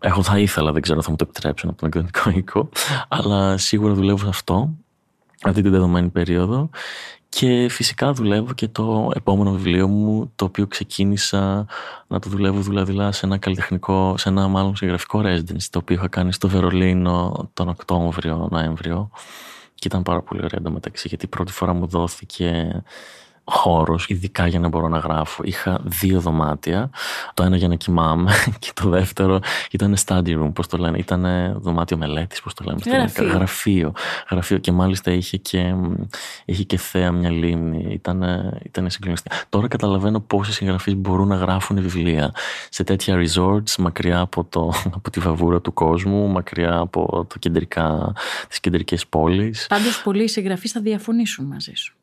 Εγώ θα ήθελα, δεν ξέρω, θα μου το επιτρέψουν από τον εκδοτικό οίκο, αλλά σίγουρα δουλεύω σε αυτό αυτή την δεδομένη περίοδο και φυσικά δουλεύω και το επόμενο βιβλίο μου το οποίο ξεκίνησα να το δουλεύω δηλαδή σε ένα καλλιτεχνικό, σε ένα μάλλον συγγραφικό residency το οποίο είχα κάνει στο Βερολίνο τον Οκτώβριο, Νοέμβριο. Και ήταν πάρα πολύ ωραία εντωμεταξύ γιατί πρώτη φορά μου δόθηκε χώρος, ειδικά για να μπορώ να γράφω. Είχα δύο δωμάτια. Το ένα για να κοιμάμαι και το δεύτερο ήταν study room, πώς το λένε. Ήταν δωμάτιο μελέτης, πώς το λένε. Γραφείο. Γραφείο. Γραφείο. Και μάλιστα είχε και, είχε και θέα μια λίμνη. Ήταν, ήταν συγκλονιστικό. Τώρα καταλαβαίνω πόσοι συγγραφείς μπορούν να γράφουν βιβλία σε τέτοια resorts, μακριά από, το, από τη βαβούρα του κόσμου, μακριά από το κεντρικά, τις κεντρικές πόλεις. Πάντως πολλοί συγγραφείς θα διαφωνήσουν μαζί σου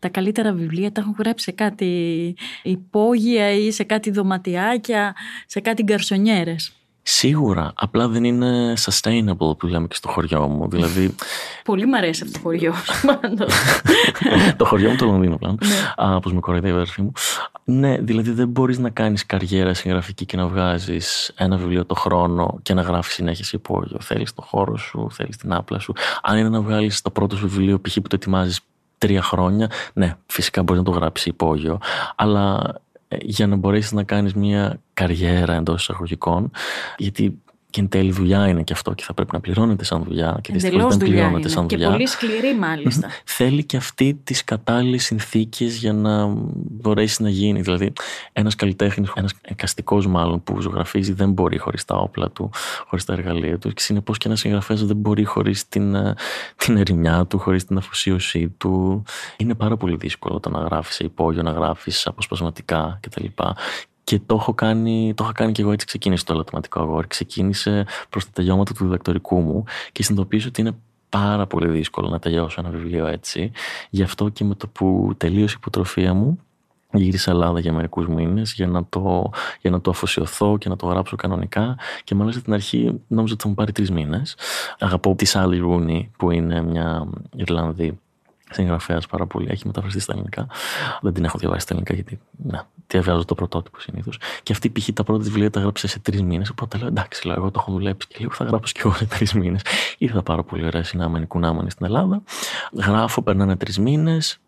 τα καλύτερα βιβλία τα έχουν γράψει σε κάτι υπόγεια ή σε κάτι δωματιάκια, σε κάτι γκαρσονιέρες. Σίγουρα. Απλά δεν είναι sustainable που λέμε και στο χωριό μου. Δηλαδή... Πολύ μου αρέσει αυτό το χωριό. το χωριό μου το Λονδίνο πλέον. Ναι. Όπως με κοροϊδεύει η αδερφή μου. Ναι, δηλαδή δεν μπορείς να κάνεις καριέρα συγγραφική και να βγάζεις ένα βιβλίο το χρόνο και να γράφεις συνέχεια σε υπόγειο. Θέλεις το χώρο σου, θέλεις την άπλα σου. Αν είναι να βγάλεις το πρώτο σου βιβλίο, π.χ. που το ετοιμάζεις τρία χρόνια, ναι, φυσικά μπορεί να το γράψει υπόγειο. Αλλά ε, για να μπορέσεις να κάνεις μια καριέρα εντός εισαγωγικών, γιατί και εν τέλει δουλειά είναι και αυτό και θα πρέπει να πληρώνεται σαν δουλειά. Και δυστυχώ δεν πληρώνεται είναι. σαν δουλειά. Και πολύ σκληρή μάλιστα. Θέλει και αυτή τις κατάλληλες συνθήκες για να μπορέσει να γίνει. Δηλαδή, ένας καλλιτέχνης, ένας εικαστικός μάλλον που ζωγραφίζει δεν μπορεί χωρίς τα όπλα του, χωρίς τα εργαλεία του. Και συνεπώς και ένας συγγραφέας δεν μπορεί χωρίς την, ε, την ερημιά του, χωρίς την αφοσίωσή του. Είναι πάρα πολύ δύσκολο το να γράφεις σε υπόγειο, να γράφεις αποσπασματικά κτλ. Και το έχω κάνει, το είχα κάνει και εγώ έτσι ξεκίνησε το ελαττωματικό αγόρι. Ξεκίνησε προς τα τελειώματα του διδακτορικού μου και συνειδητοποίησα ότι είναι πάρα πολύ δύσκολο να τελειώσω ένα βιβλίο έτσι. Γι' αυτό και με το που τελείωσε η υποτροφία μου, γύρισα Ελλάδα για μερικούς μήνες για, να το, για να το αφοσιωθώ και να το γράψω κανονικά. Και μάλιστα την αρχή νόμιζα ότι θα μου πάρει τρεις μήνες. Αγαπώ τη Σάλι Ρούνι, που είναι μια Ιρλανδή συγγραφέας πάρα πολύ. Έχει μεταφραστεί στα ελληνικά. Δεν την έχω διαβάσει στα ελληνικά γιατί να, διαβάζω το πρωτότυπο συνήθως. Και αυτή π.χ. τα πρώτα της βιβλία τα γράψε σε τρεις μήνες. Οπότε λέω εντάξει, λέω, εγώ το έχω δουλέψει και λίγο θα γράψω και εγώ σε τρεις μήνες. Ήρθα πάρα πολύ ωραία συνάμενη κουνάμενη στην Ελλάδα. Γράφω, περνάνε τρεις μήνες.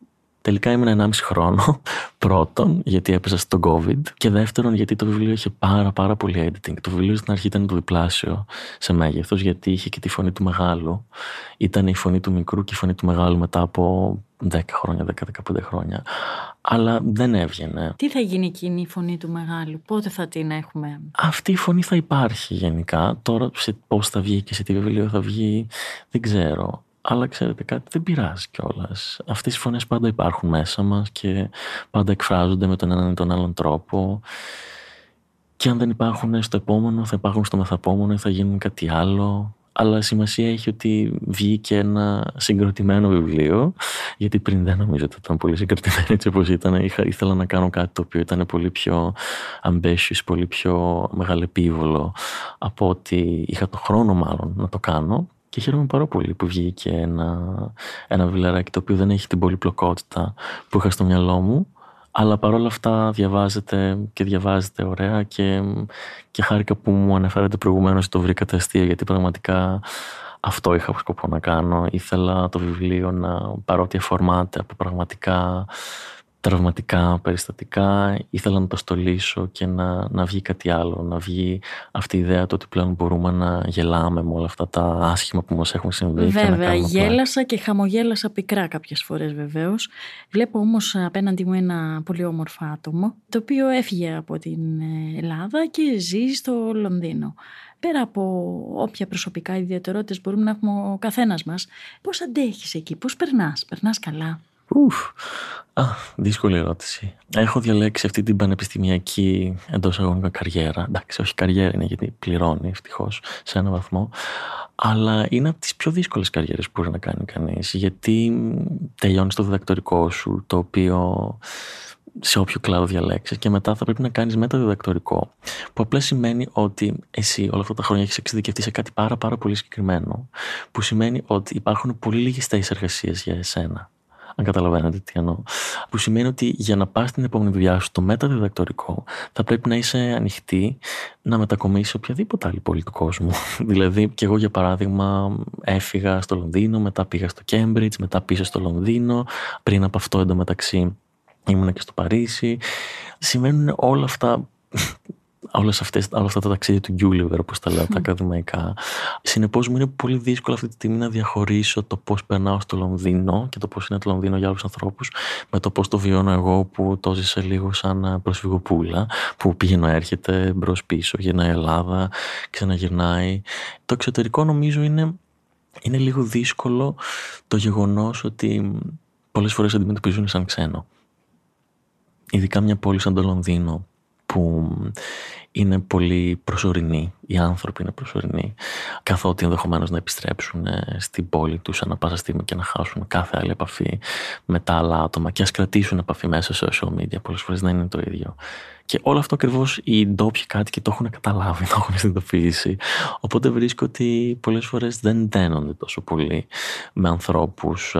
Τελικά ήμουν 1,5 χρόνο. Πρώτον, γιατί έπεσα στο COVID. Και δεύτερον, γιατί το βιβλίο είχε πάρα, πάρα πολύ editing. Το βιβλίο στην αρχή ήταν το διπλάσιο σε μέγεθος, γιατί είχε και τη φωνή του μεγάλου. Ήταν η φωνή του μικρού και η φωνή του μεγάλου μετά από 10 χρόνια, 10-15 χρόνια. Αλλά δεν έβγαινε. Τι θα γίνει εκείνη η φωνή του μεγάλου, πότε θα την έχουμε; Αυτή η φωνή θα υπάρχει γενικά. Τώρα πώς θα βγει και σε τι βιβλίο θα βγει, δεν ξέρω. Αλλά ξέρετε κάτι, δεν πειράζει κιόλας. Αυτές οι φωνές πάντα υπάρχουν μέσα μας και πάντα εκφράζονται με τον έναν ή τον άλλον τρόπο. Και αν δεν υπάρχουν στο επόμενο, θα υπάρχουν στο μεθαπόμενο ή θα γίνουν κάτι άλλο. Αλλά σημασία έχει ότι βγήκε ένα συγκροτημένο βιβλίο, γιατί πριν δεν νομίζω ότι ήταν πολύ συγκροτημένο έτσι όπως ήταν. Είχα, ήθελα να κάνω κάτι το οποίο ήταν πολύ πιο ambitious, πολύ πιο μεγαλεπίβολο από ότι είχα το χρόνο μάλλον να το κάνω. Και χαίρομαι πάρα πολύ που βγήκε ένα, ένα βιβλιαράκι το οποίο δεν έχει την πολυπλοκότητα που είχα στο μυαλό μου. Αλλά παρόλα αυτά διαβάζεται και διαβάζεται ωραία και, και χάρηκα που μου αναφέρατε προηγουμένως το βρήκατε αστείο γιατί πραγματικά αυτό είχα σκοπό να κάνω. Ήθελα το βιβλίο να παρότι αφορμάται από πραγματικά τραυματικά περιστατικά ήθελα να το στολίσω και να, να βγει κάτι άλλο, να βγει αυτή η ιδέα το ότι πλέον μπορούμε να γελάμε με όλα αυτά τα άσχημα που μας έχουν συμβεί. Βέβαια, γέλασα και χαμογέλασα πικρά κάποιες φορές βεβαίως. Βλέπω όμως απέναντι μου ένα πολύ όμορφο άτομο, το οποίο έφυγε από την Ελλάδα και ζει στο Λονδίνο. Πέρα από όποια προσωπικά ιδιαιτερότητες μπορούμε να έχουμε ο καθένας μας, πώς αντέχεις εκεί, πώς περνάς, περνάς καλά; Ουφ. Α, δύσκολη ερώτηση. Έχω διαλέξει αυτή την πανεπιστημιακή εντός αγώνικα καριέρα. Εντάξει, όχι καριέρα είναι γιατί πληρώνει ευτυχώς σε έναν βαθμό. Αλλά είναι από τις πιο δύσκολες καριέρες που μπορεί να κάνει κανείς. Γιατί τελειώνεις το διδακτορικό σου, το οποίο σε όποιο κλάδο διαλέξεις και μετά θα πρέπει να κάνεις μεταδιδακτορικό. Που απλά σημαίνει ότι εσύ όλα αυτά τα χρόνια έχεις εξειδικευτεί σε κάτι πάρα, πάρα πολύ συγκεκριμένο. Που σημαίνει ότι υπάρχουν πολύ λίγες θέσεις εργασίας για εσένα αν καταλαβαίνετε τι εννοώ. Που σημαίνει ότι για να πας στην επόμενη δουλειά σου, το μεταδιδακτορικό, θα πρέπει να είσαι ανοιχτή να μετακομίσει οποιαδήποτε άλλη πόλη του κόσμου. δηλαδή, και εγώ για παράδειγμα έφυγα στο Λονδίνο, μετά πήγα στο Κέμπριτζ, μετά πίσω στο Λονδίνο. Πριν από αυτό εντωμεταξύ ήμουνα και στο Παρίσι. Σημαίνουν όλα αυτά όλες αυτές, όλα αυτά τα ταξίδια του Γκιούλιβερ, όπως τα λέω, τα ακαδημαϊκά. Συνεπώς μου είναι πολύ δύσκολο αυτή τη στιγμή να διαχωρίσω το πώς περνάω στο Λονδίνο και το πώς είναι το Λονδίνο για άλλους ανθρώπους με το πώς το βιώνω εγώ που το ζήσα λίγο σαν προσφυγοπούλα, που πηγαίνω έρχεται μπρος πίσω, γυρνάει Ελλάδα, ξαναγυρνάει. Το εξωτερικό νομίζω είναι, είναι λίγο δύσκολο το γεγονός ότι πολλές φορές αντιμετωπίζουν σαν ξένο. Ειδικά μια πόλη σαν το Λονδίνο που είναι πολύ προσωρινοί. Οι άνθρωποι είναι προσωρινοί. Καθότι ενδεχομένως να επιστρέψουν ε, στην πόλη τους ανά πάσα στιγμή και να χάσουν κάθε άλλη επαφή με τα άλλα άτομα και ας κρατήσουν επαφή μέσα σε social media. Πολλές φορές δεν είναι το ίδιο. Και όλο αυτό ακριβώς οι ντόπιοι κάτοικοι το έχουν καταλάβει, το έχουν συνειδητοποιήσει. Οπότε βρίσκω ότι πολλές φορές δεν δένονται τόσο πολύ με ανθρώπους.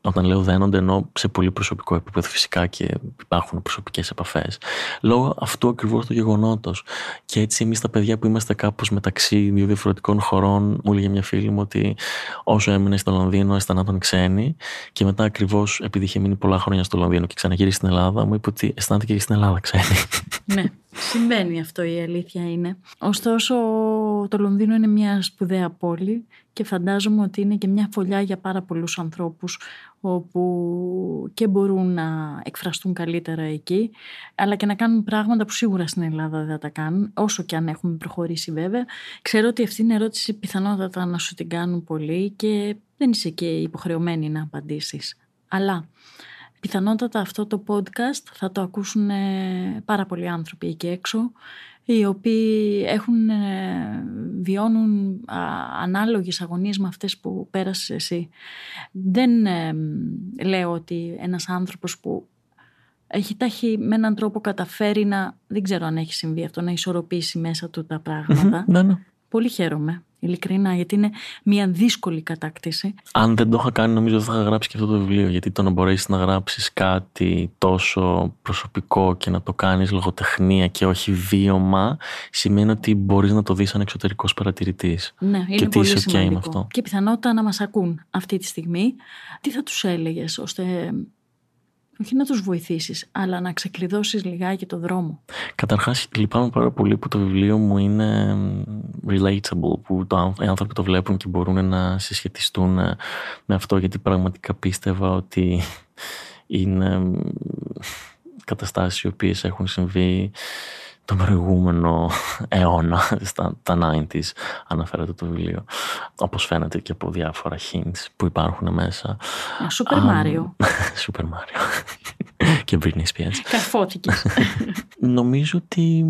Όταν λέω δένονται, εννοώ σε πολύ προσωπικό επίπεδο φυσικά και υπάρχουν προσωπικές επαφές. Λόγω αυτού ακριβώς του γεγονότος. Και έτσι εμείς τα παιδιά που είμαστε κάπως μεταξύ δύο διαφορετικών χωρών, μου έλεγε μια φίλη μου ότι όσο έμεινε στο Λονδίνο αισθανόταν ξένη. Και μετά ακριβώς επειδή είχε μείνει πολλά χρόνια στο Λονδίνο και ξαναγύρισε στην Ελλάδα, μου είπε ότι αισθάνεται και στην Ελλάδα ξένη ναι, συμβαίνει αυτό η αλήθεια είναι. Ωστόσο το Λονδίνο είναι μια σπουδαία πόλη και φαντάζομαι ότι είναι και μια φωλιά για πάρα πολλούς ανθρώπους όπου και μπορούν να εκφραστούν καλύτερα εκεί αλλά και να κάνουν πράγματα που σίγουρα στην Ελλάδα δεν θα τα κάνουν όσο και αν έχουμε προχωρήσει βέβαια. Ξέρω ότι αυτή είναι ερώτηση πιθανότατα να σου την κάνουν πολύ και δεν είσαι και υποχρεωμένη να απαντήσεις. Αλλά Πιθανότατα αυτό το podcast θα το ακούσουν ε, πάρα πολλοί άνθρωποι εκεί έξω οι οποίοι έχουν, ε, βιώνουν ανάλογες αγωνίες με αυτές που πέρασες εσύ. Δεν ε, λέω ότι ένας άνθρωπος που έχει, τα με έναν τρόπο καταφέρει να, δεν ξέρω αν έχει συμβεί αυτό, να ισορροπήσει μέσα του τα πράγματα. Ναι, ναι. Πολύ χαίρομαι. Ειλικρινά, γιατί είναι μια δύσκολη κατάκτηση. Αν δεν το είχα κάνει, νομίζω θα είχα γράψει και αυτό το βιβλίο. Γιατί το να μπορέσεις να γράψεις κάτι τόσο προσωπικό και να το κάνεις λογοτεχνία και όχι βίωμα, σημαίνει ότι μπορείς να το δεις σαν εξωτερικός παρατηρητής. Ναι, είναι και πολύ σημαντικό. αυτό. Και πιθανότητα να μας ακούν αυτή τη στιγμή. Τι θα τους έλεγες ώστε όχι να τους βοηθήσεις, αλλά να ξεκλειδώσεις λιγάκι το δρόμο. Καταρχάς, λυπάμαι πάρα πολύ που το βιβλίο μου είναι relatable, που το, οι άνθρωποι το βλέπουν και μπορούν να συσχετιστούν ε, με αυτό, γιατί πραγματικά πίστευα ότι είναι καταστάσεις οι οποίες έχουν συμβεί τον προηγούμενο αιώνα, στα τα 90s αναφέρεται το βιβλίο. Όπως φαίνεται και από διάφορα hints που υπάρχουν μέσα. Super Mario. Super Mario. και Britney Spears. Καρφώθηκες. Νομίζω ότι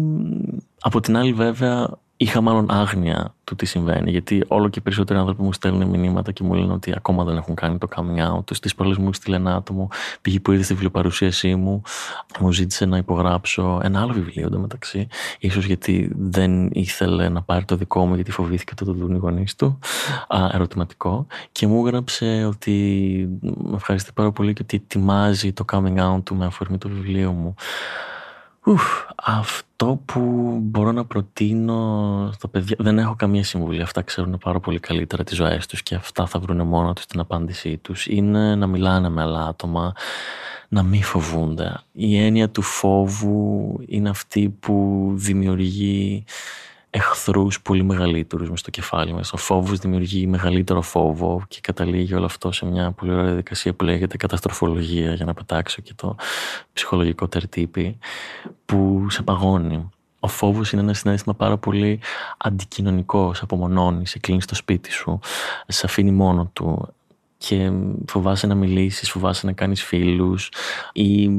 από την άλλη βέβαια είχα μάλλον άγνοια του τι συμβαίνει. Γιατί όλο και περισσότεροι άνθρωποι μου στέλνουν μηνύματα και μου λένε ότι ακόμα δεν έχουν κάνει το coming out. Στις πολλέ μου στείλε ένα άτομο, πήγε που είδε στη βιβλιοπαρουσίασή μου, μου ζήτησε να υπογράψω ένα άλλο βιβλίο εντωμεταξύ. σω γιατί δεν ήθελε να πάρει το δικό μου, γιατί φοβήθηκε το το δουν οι γονείς του. Α, ερωτηματικό. Και μου έγραψε ότι με ευχαριστεί πάρα πολύ και ότι ετοιμάζει το coming out του με αφορμή το βιβλίο μου. Ουφ, αυτό που μπορώ να προτείνω στα παιδιά, δεν έχω καμία συμβουλή, αυτά ξέρουν πάρα πολύ καλύτερα τις ζωές τους και αυτά θα βρουν μόνο τους την απάντησή τους, είναι να μιλάνε με άλλα άτομα, να μην φοβούνται. Η έννοια του φόβου είναι αυτή που δημιουργεί εχθρούς πολύ μεγαλύτερους μες στο κεφάλι μας. Ο φόβος δημιουργεί μεγαλύτερο φόβο και καταλήγει όλο αυτό σε μια πολύ ωραία διαδικασία που λέγεται καταστροφολογία, για να πετάξω και το ψυχολογικό τερτύπι, που σε παγώνει. Ο φόβος είναι ένα συνέστημα πάρα πολύ αντικοινωνικός. Σε απομονώνει, σε κλείνει στο σπίτι σου, σε αφήνει μόνο του και φοβάσαι να μιλήσεις, φοβάσαι να κάνεις φίλους ή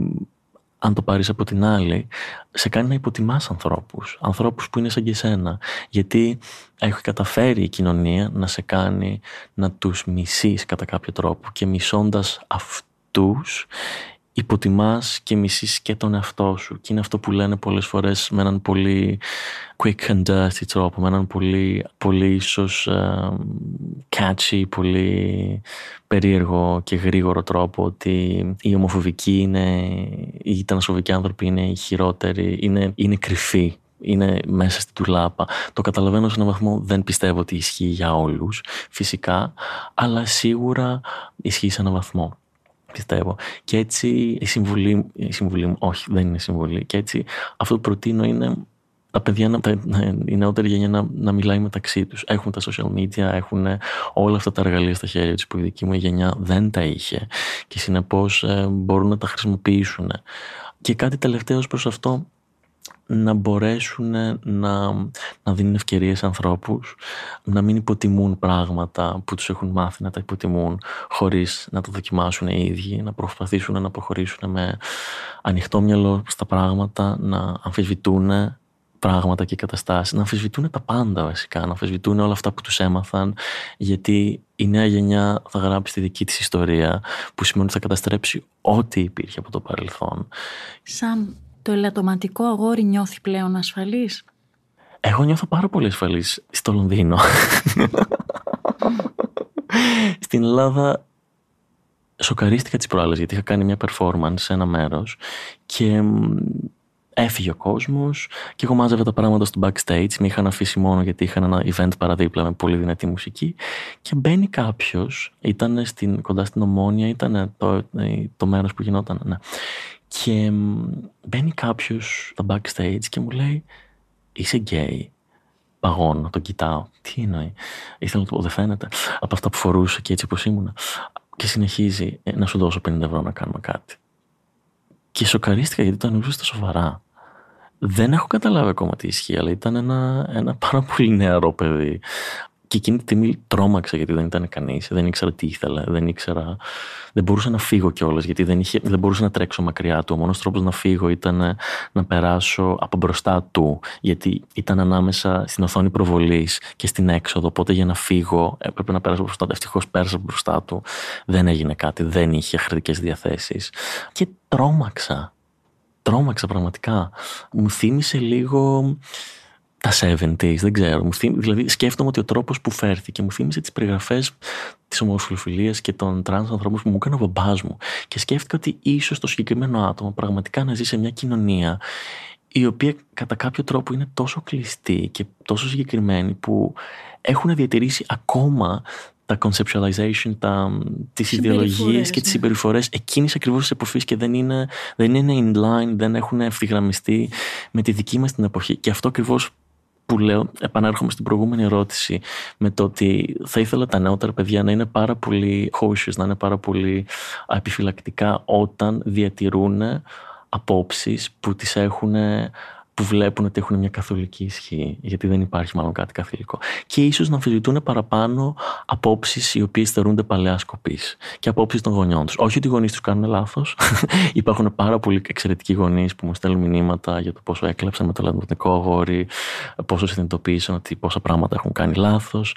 αν το πάρεις από την άλλη, σε κάνει να υποτιμάς ανθρώπους, ανθρώπους που είναι σαν και εσένα. Γιατί έχει καταφέρει η κοινωνία να σε κάνει να τους μισείς κατά κάποιο τρόπο και μισώντας αυτούς υποτιμάς και μισείς και τον εαυτό σου και είναι αυτό που λένε πολλές φορές με έναν πολύ quick and dirty τρόπο με έναν πολύ, πολύ ίσως uh, catchy, πολύ περίεργο και γρήγορο τρόπο ότι οι ομοφοβικοί είναι, οι τρανσφοβικοί άνθρωποι είναι οι χειρότεροι, είναι, είναι κρυφοί είναι μέσα στην τουλάπα. Το καταλαβαίνω σε έναν βαθμό, δεν πιστεύω ότι ισχύει για όλους φυσικά, αλλά σίγουρα ισχύει σε έναν βαθμό πιστεύω. Και έτσι η συμβουλή, η συμβουλή μου, όχι δεν είναι συμβουλή, και έτσι αυτό που προτείνω είναι τα παιδιά, να, η νεότερη γενιά να, να μιλάει μεταξύ τους. Έχουν τα social media, έχουν όλα αυτά τα εργαλεία στα χέρια τους που η δική μου γενιά δεν τα είχε και συνεπώς ε, μπορούν να τα χρησιμοποιήσουν. Και κάτι τελευταίο προς αυτό να μπορέσουν να, να δίνουν ευκαιρίες σε ανθρώπους, να μην υποτιμούν πράγματα που τους έχουν μάθει να τα υποτιμούν χωρίς να το δοκιμάσουν οι ίδιοι, να προσπαθήσουν να προχωρήσουν με ανοιχτό μυαλό στα πράγματα, να αμφισβητούν πράγματα και καταστάσεις, να αμφισβητούν τα πάντα βασικά, να αμφισβητούν όλα αυτά που τους έμαθαν, γιατί η νέα γενιά θα γράψει τη δική της ιστορία, που σημαίνει ότι θα καταστρέψει ό,τι υπήρχε από το παρελθόν. Σαν το ελαττωματικό αγόρι νιώθει πλέον ασφαλής; Εγώ νιώθω πάρα πολύ ασφαλής στο Λονδίνο. Στην Ελλάδα σοκαρίστηκα τις προάλλες γιατί είχα κάνει μια performance σε ένα μέρος και έφυγε ο κόσμος και εγώ μάζευα τα πράγματα στο backstage. Με είχαν αφήσει μόνο γιατί είχαν ένα event παραδίπλα με πολύ δυνατή μουσική. Και μπαίνει κάποιος, ήταν κοντά στην Ομόνια, ήταν το, το μέρος που γινόταν. Ναι. Και μπαίνει κάποιος στα backstage και μου λέει Είσαι γκέι. Παγώνω, τον κοιτάω. Τι εννοεί. Ήθελα να του πω, δεν φαίνεται. Από αυτά που φορούσε και έτσι όπως ήμουνα. Και συνεχίζει «Ε, να σου δώσω 50 ευρώ να κάνουμε κάτι. Και σοκαρίστηκα γιατί το εννοούσε στα σοβαρά. Δεν έχω καταλάβει ακόμα τι ισχύει, αλλά ήταν ένα, ένα πάρα πολύ νεαρό παιδί. Και εκείνη τη στιγμή τρόμαξα γιατί δεν ήταν κανείς, δεν ήξερα τι ήθελε, δεν ήξερα. Δεν μπορούσα να φύγω κιόλας γιατί δεν, είχε, δεν μπορούσα να τρέξω μακριά του. Ο μόνος τρόπος να φύγω ήταν να περάσω από μπροστά του, γιατί ήταν ανάμεσα στην οθόνη προβολής και στην έξοδο. Οπότε για να φύγω έπρεπε να περάσω μπροστά του. Ευτυχώς πέρασα μπροστά του. Δεν έγινε κάτι, δεν είχε χρητικές διαθέσεις. Και τρόμαξα. Τρόμαξα πραγματικά. Μου θύμισε λίγο τα 70s, δεν ξέρω. Μου δηλαδή σκέφτομαι ότι ο τρόπος που φέρθηκε μου θύμισε τις περιγραφές της ομοφυλοφιλίας και των τρανς ανθρώπων που μου έκανε ο μπαμπάς μου. Και σκέφτηκα ότι ίσως το συγκεκριμένο άτομο πραγματικά να ζει σε μια κοινωνία η οποία κατά κάποιο τρόπο είναι τόσο κλειστή και τόσο συγκεκριμένη που έχουν διατηρήσει ακόμα τα conceptualization, τα, τις ιδεολογίες και τις ναι. συμπεριφορές εκείνης ακριβώς της εποχής και δεν είναι, δεν είναι in line, δεν έχουν ευθυγραμμιστεί με τη δική μας την εποχή. Και αυτό ακριβώς που λέω, επανέρχομαι στην προηγούμενη ερώτηση με το ότι θα ήθελα τα νεότερα παιδιά να είναι πάρα πολύ cautious, να είναι πάρα πολύ επιφυλακτικά όταν διατηρούν απόψεις που τις έχουν που βλέπουν ότι έχουν μια καθολική ισχύ, γιατί δεν υπάρχει μάλλον κάτι καθολικό. Και ίσως να αμφισβητούν παραπάνω απόψεις οι οποίες θεωρούνται παλαιά σκοπής και απόψεις των γονιών τους. Όχι ότι οι γονείς τους κάνουν λάθος. Υπάρχουν πάρα πολλοί εξαιρετικοί γονείς που μου στέλνουν μηνύματα για το πόσο έκλεψαν με το λατινικό αγόρι, πόσο συνειδητοποίησαν ότι πόσα πράγματα έχουν κάνει λάθος.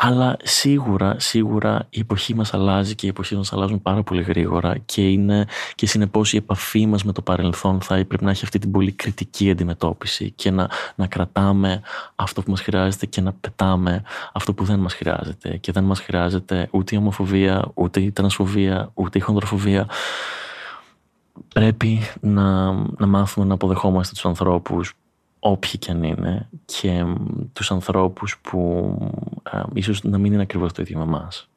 Αλλά σίγουρα, σίγουρα η εποχή μας αλλάζει και οι εποχές μας αλλάζουν πάρα πολύ γρήγορα και, είναι, και συνεπώς η επαφή μας με το παρελθόν θα πρέπει να έχει αυτή την πολύ κριτική αντιμετώπιση και να, να κρατάμε αυτό που μας χρειάζεται και να πετάμε αυτό που δεν μας χρειάζεται. Και δεν μας χρειάζεται ούτε η ομοφοβία, ούτε η τρανσφοβία, ούτε η χονδροφοβία πρέπει να, να μάθουμε να αποδεχόμαστε τους ανθρώπους όποιοι και αν είναι και τους ανθρώπους που α, ίσως να μην είναι ακριβώς το ίδιο με εμάς.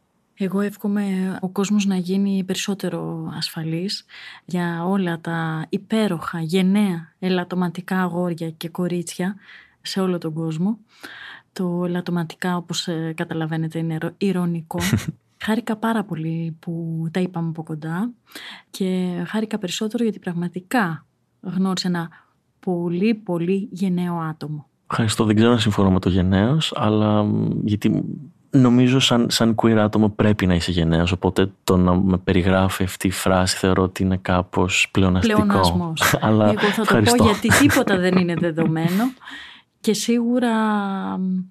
Εγώ εύχομαι ο κόσμος να γίνει περισσότερο ασφαλής για όλα τα υπέροχα, γενναία, ελαττωματικά αγόρια και κορίτσια σε όλο τον κόσμο. Το ελαττωματικά όπως ε, καταλαβαίνετε είναι ηρωνικό. Χάρηκα πάρα πολύ που τα είπαμε από κοντά και χάρηκα περισσότερο γιατί πραγματικά γνώρισα ένα πολύ πολύ γενναίο άτομο. Ευχαριστώ. Δεν ξέρω αν συμφωνώ με το γενναίος, αλλά γιατί νομίζω σαν, σαν queer άτομο πρέπει να είσαι γενναίος, οπότε το να με περιγράφει αυτή η φράση θεωρώ ότι είναι κάπως πλεοναστικό. Πλεονασμός. Αλλά Εγώ θα το πω γιατί τίποτα δεν είναι δεδομένο και σίγουρα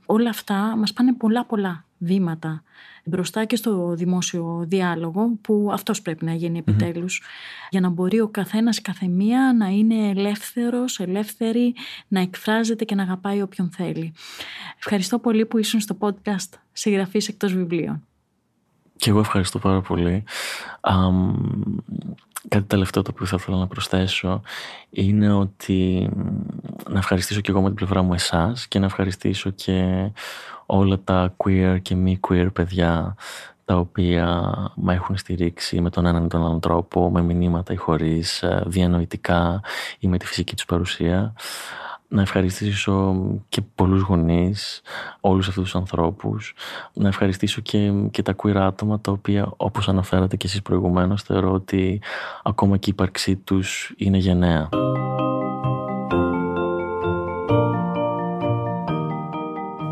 όλα αυτά μας πάνε πολλά πολλά βήματα μπροστά και στο δημόσιο διάλογο που αυτός πρέπει να γίνει για να μπορεί ο καθένας η καθεμία να είναι ελεύθερος, ελεύθερη, να εκφράζεται και να αγαπάει όποιον θέλει. Ευχαριστώ πολύ που ήσουν στο podcast συγγραφής εκτός βιβλίων. Και εγώ ευχαριστώ πάρα πολύ. κάτι τελευταίο το οποίο θα ήθελα να προσθέσω είναι ότι να ευχαριστήσω και εγώ με την πλευρά μου εσάς και να ευχαριστήσω και όλα τα queer και μη queer παιδιά τα οποία με έχουν στηρίξει με τον έναν ή τον άλλον τρόπο, με μηνύματα ή χωρίς, ε, διανοητικά ή με τη φυσική τους παρουσία. Να ευχαριστήσω και πολλούς γονείς, όλους αυτούς τους ανθρώπους. Να ευχαριστήσω και, και τα queer άτομα τα οποία όπως αναφέρατε και εσείς προηγουμένως θεωρώ ότι ακόμα και η ύπαρξή τους είναι γενναία.